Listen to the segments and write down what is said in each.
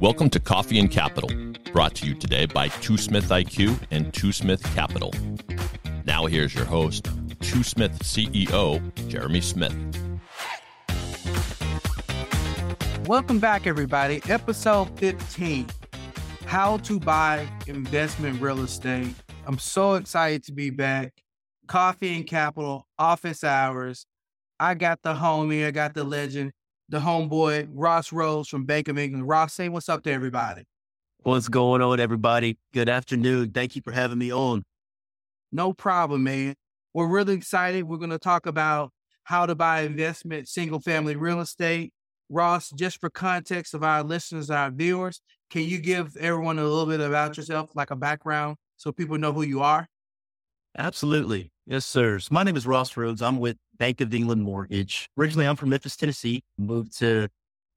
Welcome to Coffee and Capital, brought to you today by Two Smith IQ and Two Smith Capital. Now here's your host, Two Smith CEO, Jeremy Smith. Welcome back, everybody. Episode 15 How to Buy Investment Real Estate. I'm so excited to be back. Coffee and Capital, office hours. I got the homie, I got the legend, the homeboy, Ross Rhodes from Bank of England. Ross, say what's up to everybody. What's going on, everybody? Good afternoon. Thank you for having me on. No problem, man. We're really excited. We're going to talk about how to buy investment single family real estate. Ross, just for context of our listeners, our viewers, can you give everyone a little bit about yourself, like a background, so people know who you are? Absolutely. Yes, sir. My name is Ross Rhodes. I'm with Bank of England Mortgage. Originally, I'm from Memphis, Tennessee. Moved to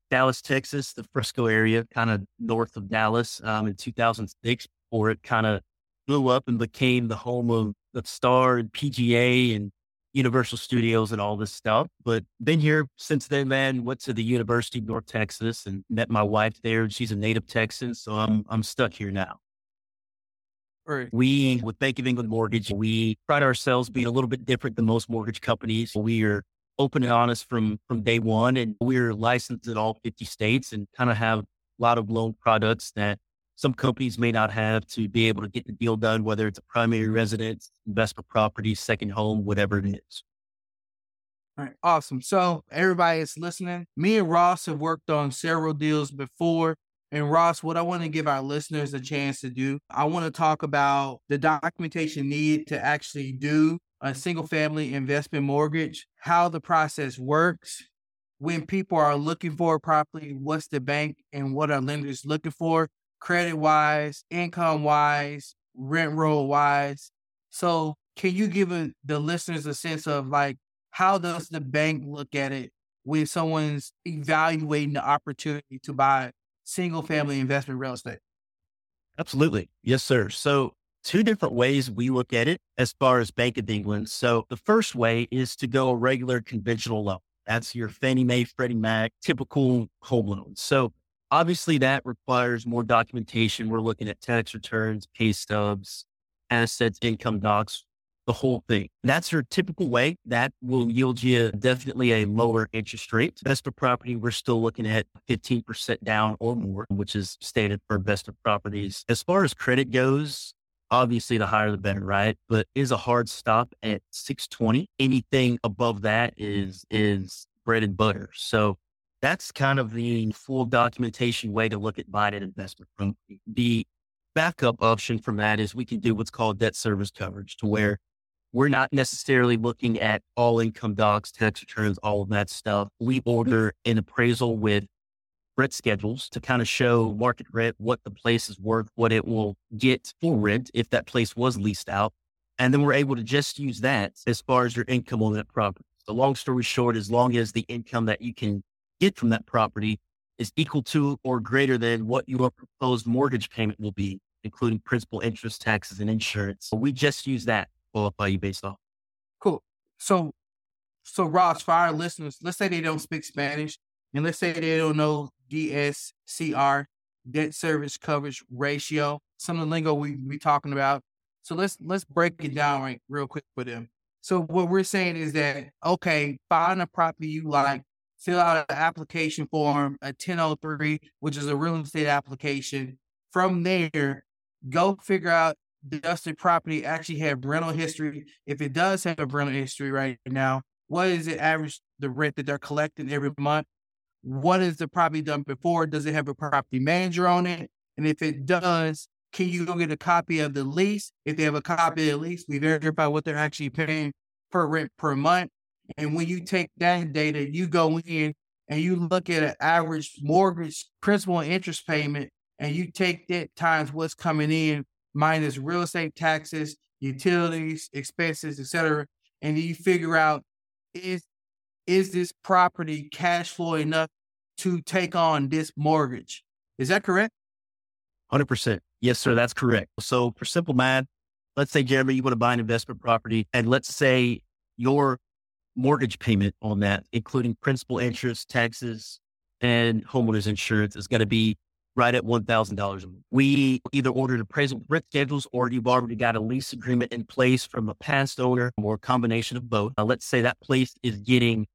Dallas, Texas, the Frisco area, kind of north of Dallas um, in 2006, before it kind of blew up and became the home of, of Star and PGA and Universal Studios and all this stuff. But been here since then, man. Went to the University of North Texas and met my wife there. She's a native Texan, so I'm I'm stuck here now. Right. We with Bank of England Mortgage, we pride ourselves being a little bit different than most mortgage companies. We are open and honest from from day one, and we're licensed in all 50 states and kind of have a lot of loan products that some companies may not have to be able to get the deal done, whether it's a primary residence, investment property, second home, whatever it is. All right, awesome. So everybody is listening. Me and Ross have worked on several deals before. And Ross, what I want to give our listeners a chance to do, I want to talk about the documentation needed to actually do a single family investment mortgage, how the process works, when people are looking for a property, what's the bank and what are lenders looking for, credit wise, income wise, rent roll wise. So, can you give the listeners a sense of like how does the bank look at it when someone's evaluating the opportunity to buy single family investment real estate? Absolutely. Yes, sir. So, two different ways we look at it as far as Bank of England. So, the first way is to go a regular conventional loan. That's your Fannie Mae, Freddie Mac, typical home loan. So, Obviously, that requires more documentation. We're looking at tax returns, pay stubs, assets, income docs, the whole thing. That's your typical way. That will yield you definitely a lower interest rate. Investment property, we're still looking at 15% down or more, which is stated for investment properties. As far as credit goes, obviously the higher the better, right? But is a hard stop at 620. Anything above that is is bread and butter. So that's kind of the full documentation way to look at buying an investment property. The backup option from that is we can do what's called debt service coverage to where we're not necessarily looking at all income docs, tax returns, all of that stuff. We mm-hmm. order an appraisal with rent schedules to kind of show market rent, what the place is worth, what it will get for rent if that place was leased out. And then we're able to just use that as far as your income on that property. The long story short, as long as the income that you can get from that property is equal to or greater than what your proposed mortgage payment will be, including principal, interest, taxes, and insurance. So we just use that qualify you based off. Cool. So, so Ross, for our listeners, let's say they don't speak Spanish, and let's say they don't know DSCR, debt service coverage ratio, some of the lingo we be talking about. So let's let's break it down right real quick for them. So what we're saying is that okay, find a property you like, fill out an application form, a 1003, which is a real estate application. From there, go figure out does the property actually have rental history? If it does have a rental history right now, what is the average the rent that they're collecting every month? What is the property done before? Does it have a property manager on it? And if it does, can you go get a copy of the lease? If they have a copy of the lease, we verify what they're actually paying per rent per month. And when you take that data, you go in and you look at an average mortgage principal and interest payment, and you take that times what's coming in minus real estate taxes, utilities, expenses, etc. And you figure out is is this property cash flow enough to take on this mortgage? Is that correct? 100%. Yes, sir. That's correct. So for simple math, let's say, Jeremy, you want to buy an investment property and let's say your mortgage payment on that, including principal, interest, taxes, and homeowners insurance, is going to be right at $1,000 a month. We either ordered appraisal rent schedules or you've already got a lease agreement in place from a past owner or a combination of both. Uh, let's say that place is getting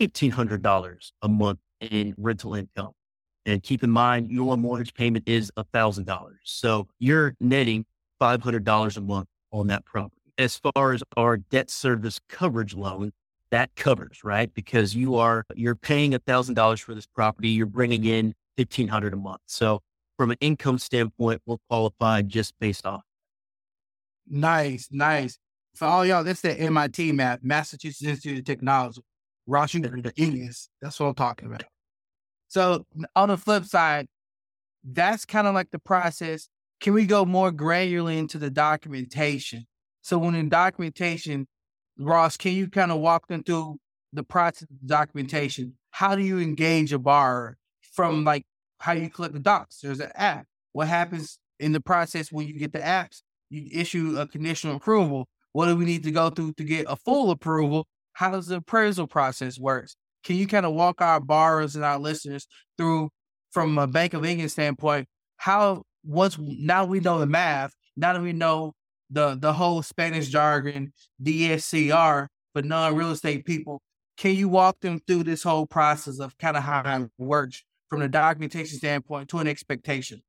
$1,800 a month in rental income. And keep in mind, your mortgage payment is $1,000. So you're netting $500 a month on that property. As far as our debt service coverage loan, that covers, right? Because you are, you're paying $1,000 for this property. You're bringing in 1500 a month. So from an income standpoint, we'll qualify just based off. Nice, nice. For all y'all, that's the MIT map, Massachusetts Institute of Technology. Ross, you're the genius. That's what I'm talking about. So on the flip side, that's kind of like the process. Can we go more granularly into the documentation? So when in documentation, Ross, can you kind of walk them through the process of documentation? How do you engage a borrower? From like how you collect the docs. There's an app. What happens in the process when you get the apps? You issue a conditional approval. What do we need to go through to get a full approval? How does the appraisal process work? Can you kind of walk our borrowers and our listeners through from a Bank of England standpoint, how once now we know the math, now that we know the the whole Spanish jargon, DSCR, but non-real estate people, can you walk them through this whole process of kind of how it works from the documentation standpoint to an expectation?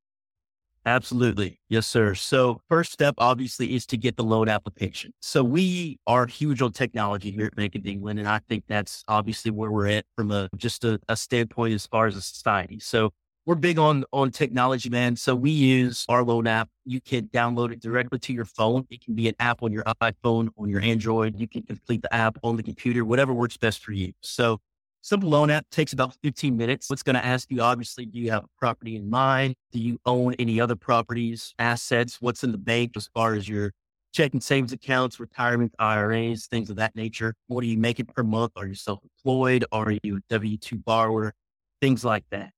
Absolutely. Yes, sir. So first step obviously is to get the loan application. So we are huge on technology here at Bank of England. And I think that's obviously where we're at from a just a, a standpoint as far as a society. So we're big on on technology, man. So we use our loan app. You can download it directly to your phone. It can be an app on your iPhone, on your Android. You can complete the app on the computer, whatever works best for you. So Simple loan app takes about 15 minutes. What's going to ask you, obviously, do you have a property in mind? Do you own any other properties, assets? What's in the bank as far as your checking savings accounts, retirement, IRAs, things of that nature? What are you making per month? Are you self employed? Are you a W 2 borrower? Things like that.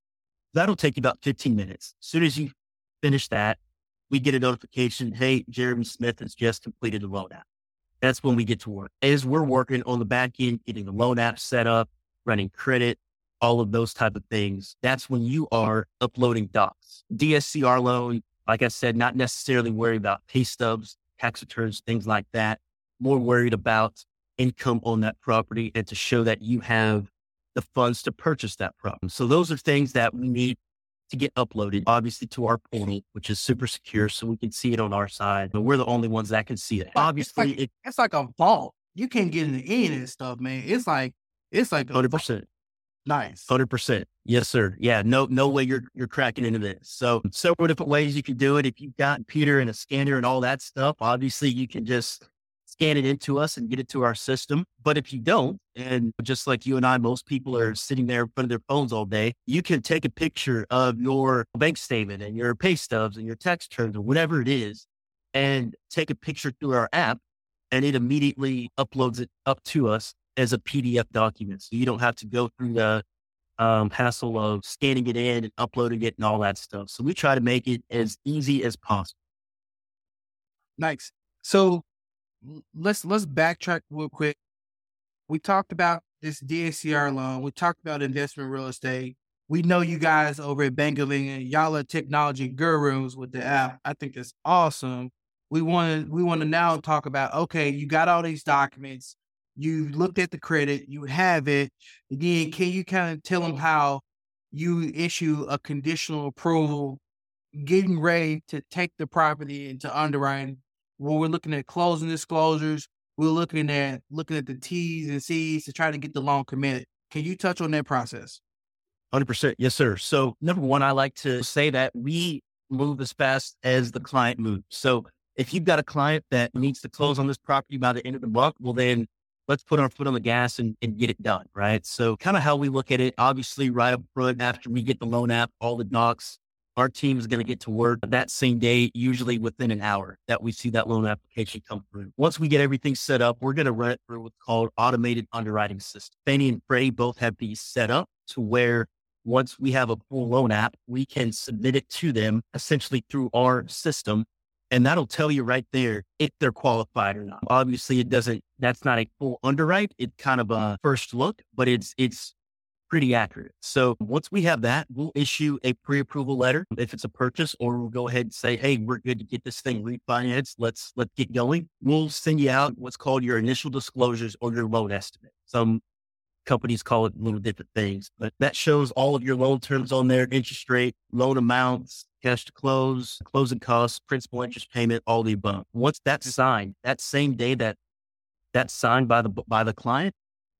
That'll take you about 15 minutes. As soon as you finish that, we get a notification Hey, Jeremy Smith has just completed the loan app. That's when we get to work. As we're working on the back end, getting the loan app set up, running credit, all of those type of things. That's when you are uploading docs. DSCR loan, like I said, not necessarily worried about pay stubs, tax returns, things like that. More worried about income on that property and to show that you have the funds to purchase that property. So those are things that we need to get uploaded, obviously to our portal, which is super secure, so we can see it on our side. But we're the only ones that can see it. Obviously, it's like, it, it's like a vault. You can't get into any of this stuff, man. It's like it's like hundred percent. Nice. Hundred percent. Yes, sir. Yeah. No, no way you're you're cracking into this. So several different ways you can do it. If you've got Peter and a scanner and all that stuff, obviously you can just scan it into us and get it to our system. But if you don't, and just like you and I, most people are sitting there in front of their phones all day, you can take a picture of your bank statement and your pay stubs and your tax returns or whatever it is, and take a picture through our app, and it immediately uploads it up to us as a PDF document. So you don't have to go through the um, hassle of scanning it in and uploading it and all that stuff. So we try to make it as easy as possible. Nice. So let's let's backtrack real quick. We talked about this DSCR loan. We talked about investment real estate. We know you guys over at Bank England. Y'all are technology gurus with the app. I think that's awesome. We want to we want to now talk about okay, you got all these documents you looked at the credit, you have it. Again, can you kind of tell them mm. how you issue a conditional approval, getting ready to take the property into underwriting? When we're looking at closing disclosures, we're looking at looking at the T's and C's to try to get the loan committed. Can you touch on that process? 100%. Yes, sir. So, number one, I like to say that we move as fast as the client moves. So, if you've got a client that needs to close on this property by the end of the month, well, then let's put our foot on the gas and, and get it done. Right. So kind of how we look at it, obviously right up front after we get the loan app, all the docs, our team is going to get to work that same day, usually within an hour that we see that loan application come through. Once we get everything set up, we're going to run it through what's called automated underwriting system. Fannie and Freddie both have these set up to where once we have a full loan app, we can submit it to them essentially through our system And that'll tell you right there if they're qualified or not. Obviously, it doesn't, that's not a full underwrite. It's kind of a first look, but it's, it's pretty accurate. So once we have that, we'll issue a pre-approval letter if it's a purchase, or we'll go ahead and say, "Hey, we're good to get this thing refinanced. Let's let's get going." We'll send you out what's called your initial disclosures or your loan estimate. Some companies call it little different things, but that shows all of your loan terms on there: interest rate, loan amounts, cash to close, closing costs, principal, interest payment, all the above. Once that's signed, that same day that that's signed by the by the client,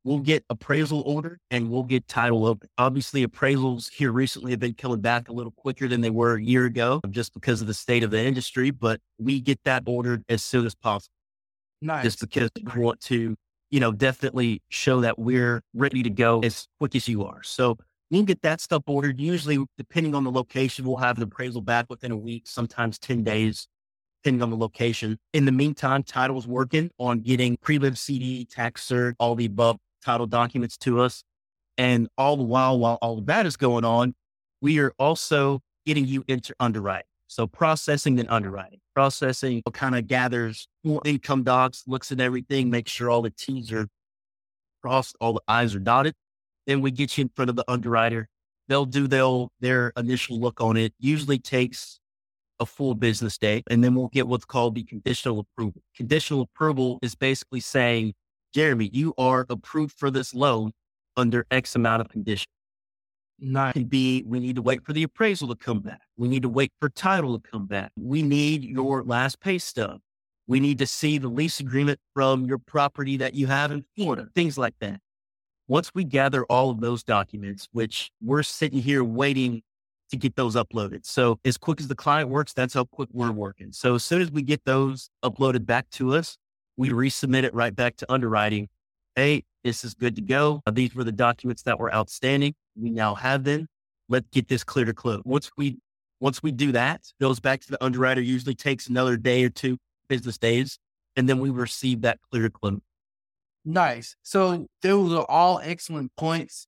we'll get appraisal order and we'll get title open. Obviously, appraisals here recently have been coming back a little quicker than they were a year ago just because of the state of the industry, but we get that ordered as soon as possible. Nice. Just because we want to, you know, definitely show that we're ready to go as quick as you are. So we'll get that stuff ordered. Usually, depending on the location, we'll have an appraisal back within a week, sometimes 10 days depending on the location. In the meantime, title's working on getting prelim CD, tax cert, all the above title documents to us. And all the while, while all of that is going on, we are also getting you into underwriting. So processing and underwriting. Processing kind of gathers income docs, looks at everything, makes sure all the T's are crossed, all the I's are dotted. Then we get you in front of the underwriter. They'll do their, their initial look on it. Usually takes a full business day. And then we'll get what's called the conditional approval. Conditional approval is basically saying, Jeremy, you are approved for this loan under X amount of conditions. Nice. Could be we need to wait for the appraisal to come back. We need to wait for title to come back. We need your last pay stub. We need to see the lease agreement from your property that you have in Florida, things like that. Once we gather all of those documents, which we're sitting here waiting to get those uploaded. So as quick as the client works, that's how quick we're working. So as soon as we get those uploaded back to us, we resubmit it right back to underwriting. Hey, this is good to go. These were the documents that were outstanding. We now have them. Let's get this clear to close. Once we once we do that, goes back to the underwriter. Usually takes another day or two business days, and then we receive that clear to close. Nice. So those are all excellent points.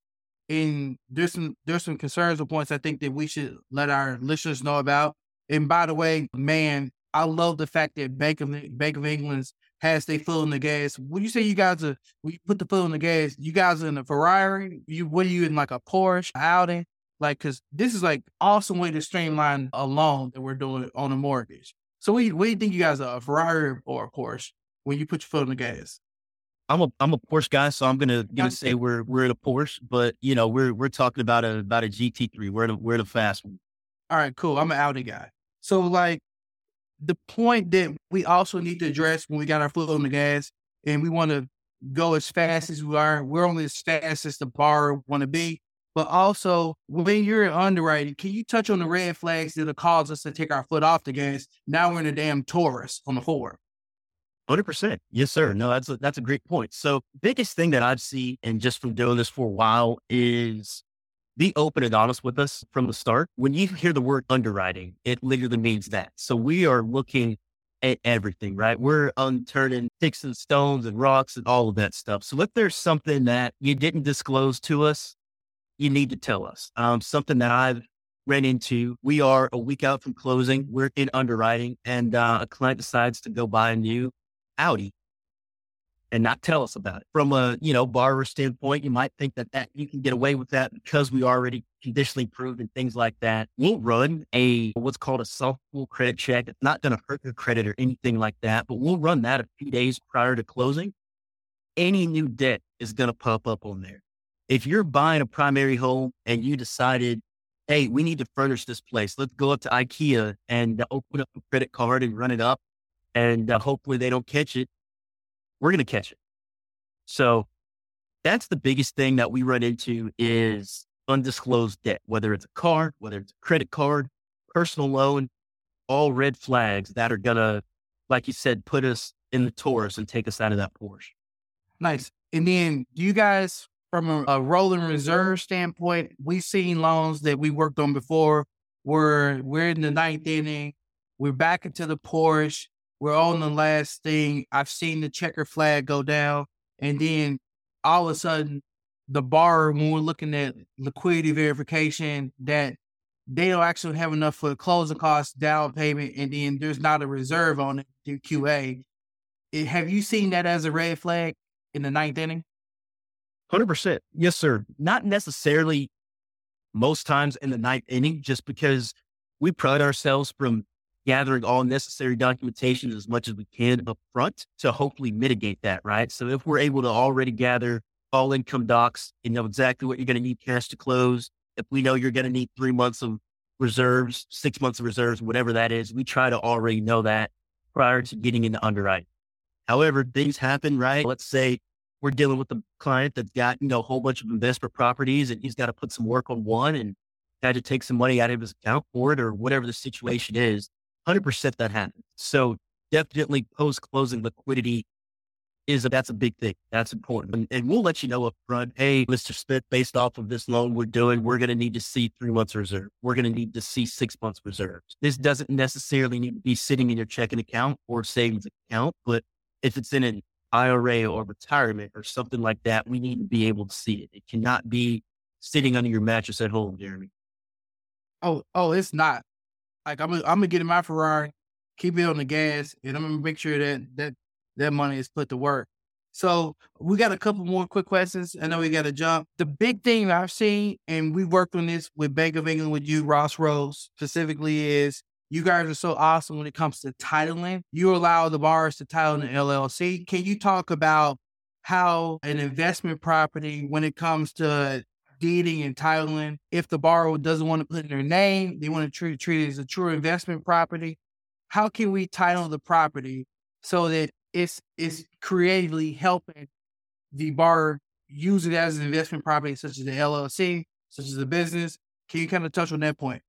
And there's some there's some concerns or points I think that we should let our listeners know about. And by the way, man, I love the fact that Bank of Bank of England's has they foot on the gas. When you say you guys are, when you put the foot on the gas, you guys are in a Ferrari. You what are you in like a Porsche, Audi? Like, cause this is like awesome way to streamline a loan that we're doing on a mortgage. So what, what do you think you guys are, a Ferrari or a Porsche when you put your foot on the gas? I'm a I'm a Porsche guy, so I'm gonna gonna say we're we're in a Porsche, but you know we're we're talking about a about a GT3. We're the we're the fast one. All right, cool. I'm an Audi guy. So like the point that we also need to address when we got our foot on the gas and we want to go as fast as we are, we're only as fast as the bar want to be. But also, when you're underwriting, can you touch on the red flags that'll cause us to take our foot off the gas? Now we're in a damn Taurus on the floor. Hundred percent, yes, sir. No, that's a, that's a great point. So, biggest thing that I've seen, and just from doing this for a while, is be open and honest with us from the start. When you hear the word underwriting, it literally means that. So we are looking at everything, right? We're unturning sticks and stones and rocks and all of that stuff. So if there's something that you didn't disclose to us, you need to tell us. Um, something that I've ran into. We are a week out from closing. We're in underwriting, and uh, a client decides to go buy a new Audi and not tell us about it. From a, you know, borrower standpoint, you might think that, that you can get away with that because we already conditionally proved and things like that. We'll run a what's called a soft pull credit check. It's not going to hurt your credit or anything like that, but we'll run that a few days prior to closing. Any new debt is going to pop up on there. If you're buying a primary home and you decided, hey, we need to furnish this place, let's go up to IKEA and open up a credit card and run it up. And uh, hopefully they don't catch it we're going to catch it. So that's the biggest thing that we run into is undisclosed debt, whether it's a card, whether it's a credit card, personal loan, all red flags that are going to, like you said, put us in the Taurus and take us out of that Porsche. Nice. And then you guys, from a, a rolling reserve standpoint, we've seen loans that we worked on before where we're in the ninth inning, we're back into the Porsche, we're on the last thing. I've seen the checker flag go down, and then all of a sudden, the bar when we're looking at liquidity verification, that they don't actually have enough for the closing costs, down payment, and then there's not a reserve on it through QA. It, eh, have you seen that as a red flag in the ninth inning? 100%. Yes, sir. Not necessarily most times in the ninth inning, just because we pride ourselves from gathering all necessary documentation as much as we can up front to hopefully mitigate that, right? So if we're able to already gather all income docs and know exactly what you're going to need cash to close, if we know you're going to need three months of reserves, six months of reserves, whatever that is, we try to already know that prior to getting into underwriting. However, things happen, right? Let's say we're dealing with a client that's got, you know, a whole bunch of investment properties and he's got to put some work on one and had to take some money out of his account for it or whatever the situation is. 100% that happens. So definitely post closing liquidity is a, that's a big thing. That's important. And, and, we'll let you know up front. Hey, Mr. Smith, based off of this loan we're doing, we're going to need to see three months reserve. We're going to need to see six months reserves. This doesn't necessarily need to be sitting in your checking account or savings account, but if it's in an IRA or retirement or something like that, we need to be able to see it. It cannot be sitting under your mattress at home, Jeremy. Oh, oh, it's not. Like I'm, gonna, I'm gonna get in my Ferrari, keep it on the gas, and I'm gonna make sure that that that money is put to work. So we got a couple more quick questions. I know we got to jump. The big thing I've seen, and we worked on this with Bank of England with you, Ross Rhodes specifically, is you guys are so awesome when it comes to titling. You allow the borrowers to title an LLC. Can you talk about how an investment property, when it comes to deeding and titling, if the borrower doesn't want to put in their name, they want to treat, treat it as a true investment property, how can we title the property so that it's it's creatively helping the borrower use it as an investment property, such as the LLC, such as a business? Can you kind of touch on that point?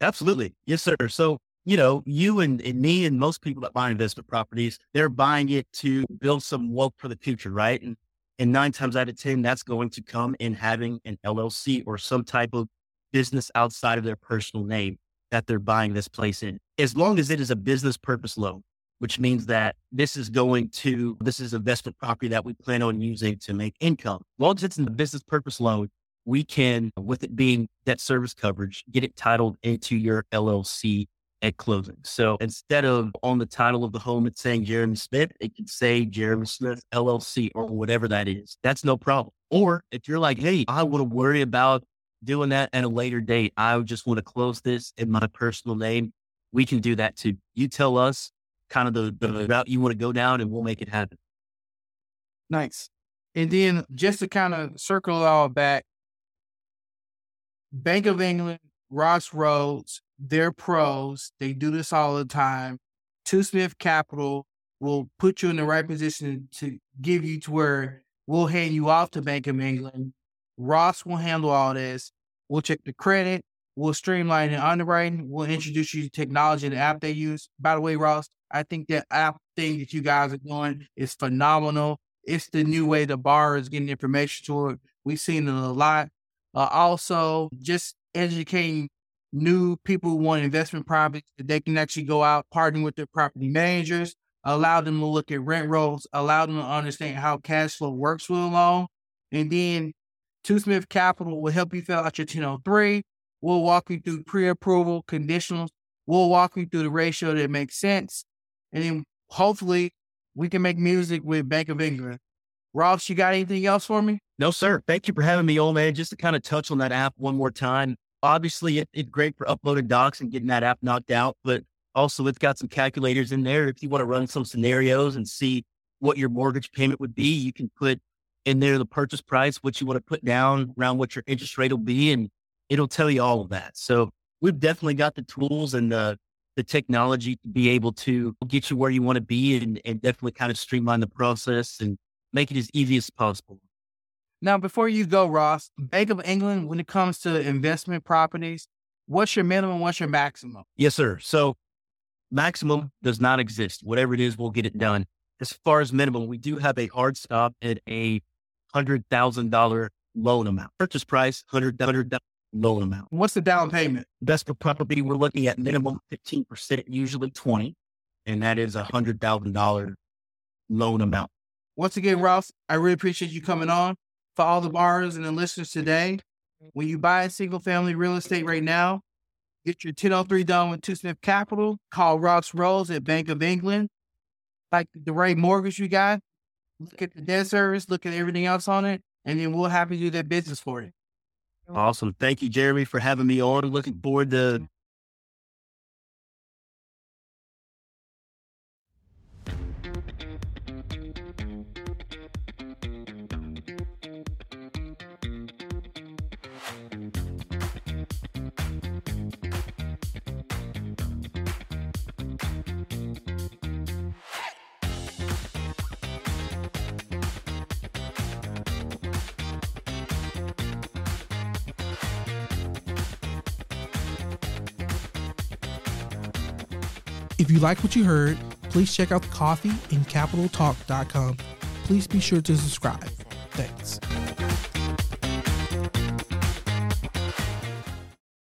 Absolutely. Yes, sir. So, you know, you and, and me and most people that buy investment properties, they're buying it to build some wealth for the future, right? And and nine times out of 10, that's going to come in having an LLC or some type of business outside of their personal name that they're buying this place in. As long as it is a business purpose loan, which means that this is going to, this is investment property that we plan on using to make income. As long as it's in the business purpose loan, we can, with it being debt service coverage, get it titled into your LLC at closing. So instead of on the title of the home, it's saying Jeremy Smith, it can say Jeremy Smith LLC or whatever that is. That's no problem. Or if you're like, hey, I want to worry about doing that at a later date, I just want to close this in my personal name. We can do that too. You tell us kind of the, the route you want to go down and we'll make it happen. Nice. And then just to kind of circle all back, Bank of England, Ross Rhodes, they're pros. They do this all the time. Two Smith Capital will put you in the right position to give you to where we'll hand you off to Bank of England. Ross will handle all this. We'll check the credit. We'll streamline the underwriting. We'll introduce you to technology and the app they use. By the way, Ross, I think that app thing that you guys are doing is phenomenal. It's the new way the bar is getting information to it. We've seen it a lot. Uh, also, just educating new people who want investment properties that they can actually go out, partner with their property managers, allow them to look at rent rolls, allow them to understand how cash flow works with a loan. And then Two Smith Capital will help you fill out your 1003. We'll walk you through pre-approval conditionals. We'll walk you through the ratio that makes sense. And then hopefully we can make music with Bank of England. Ross, you got anything else for me? No, sir. Thank you for having me on, man. Just to kind of touch on that app one more time obviously it, it's great for uploading docs and getting that app knocked out, but also it's got some calculators in there. If you want to run some scenarios and see what your mortgage payment would be, you can put in there the purchase price, what you want to put down around what your interest rate will be, and it'll tell you all of that. So we've definitely got the tools and the the technology to be able to get you where you want to be and, and definitely kind of streamline the process and make it as easy as possible. Now, before you go, Ross, Bank of England, when it comes to investment properties, what's your minimum? What's your maximum? Yes, sir. So, maximum does not exist. Whatever it is, we'll get it done. As far as minimum, we do have a hard stop at a hundred thousand dollar loan amount. Purchase price hundred hundred loan amount. What's the down payment? Investment property, we're looking at minimum fifteen percent, usually twenty, and that is a hundred thousand dollar loan amount. Once again, Ross, I really appreciate you coming on for all the borrowers and the listeners today. When you buy a single family real estate right now, Get your 1003 done with Two Smith Capital. Call Ross Rhodes at Bank of England. Like the rate mortgage you got, look at the debt service, look at everything else on it, and then we'll happy do that business for you. Awesome. Thank you, Jeremy, for having me on. Looking forward to If you like what you heard, please check out the coffee and capitaltalk.com. Please be sure to subscribe. Thanks.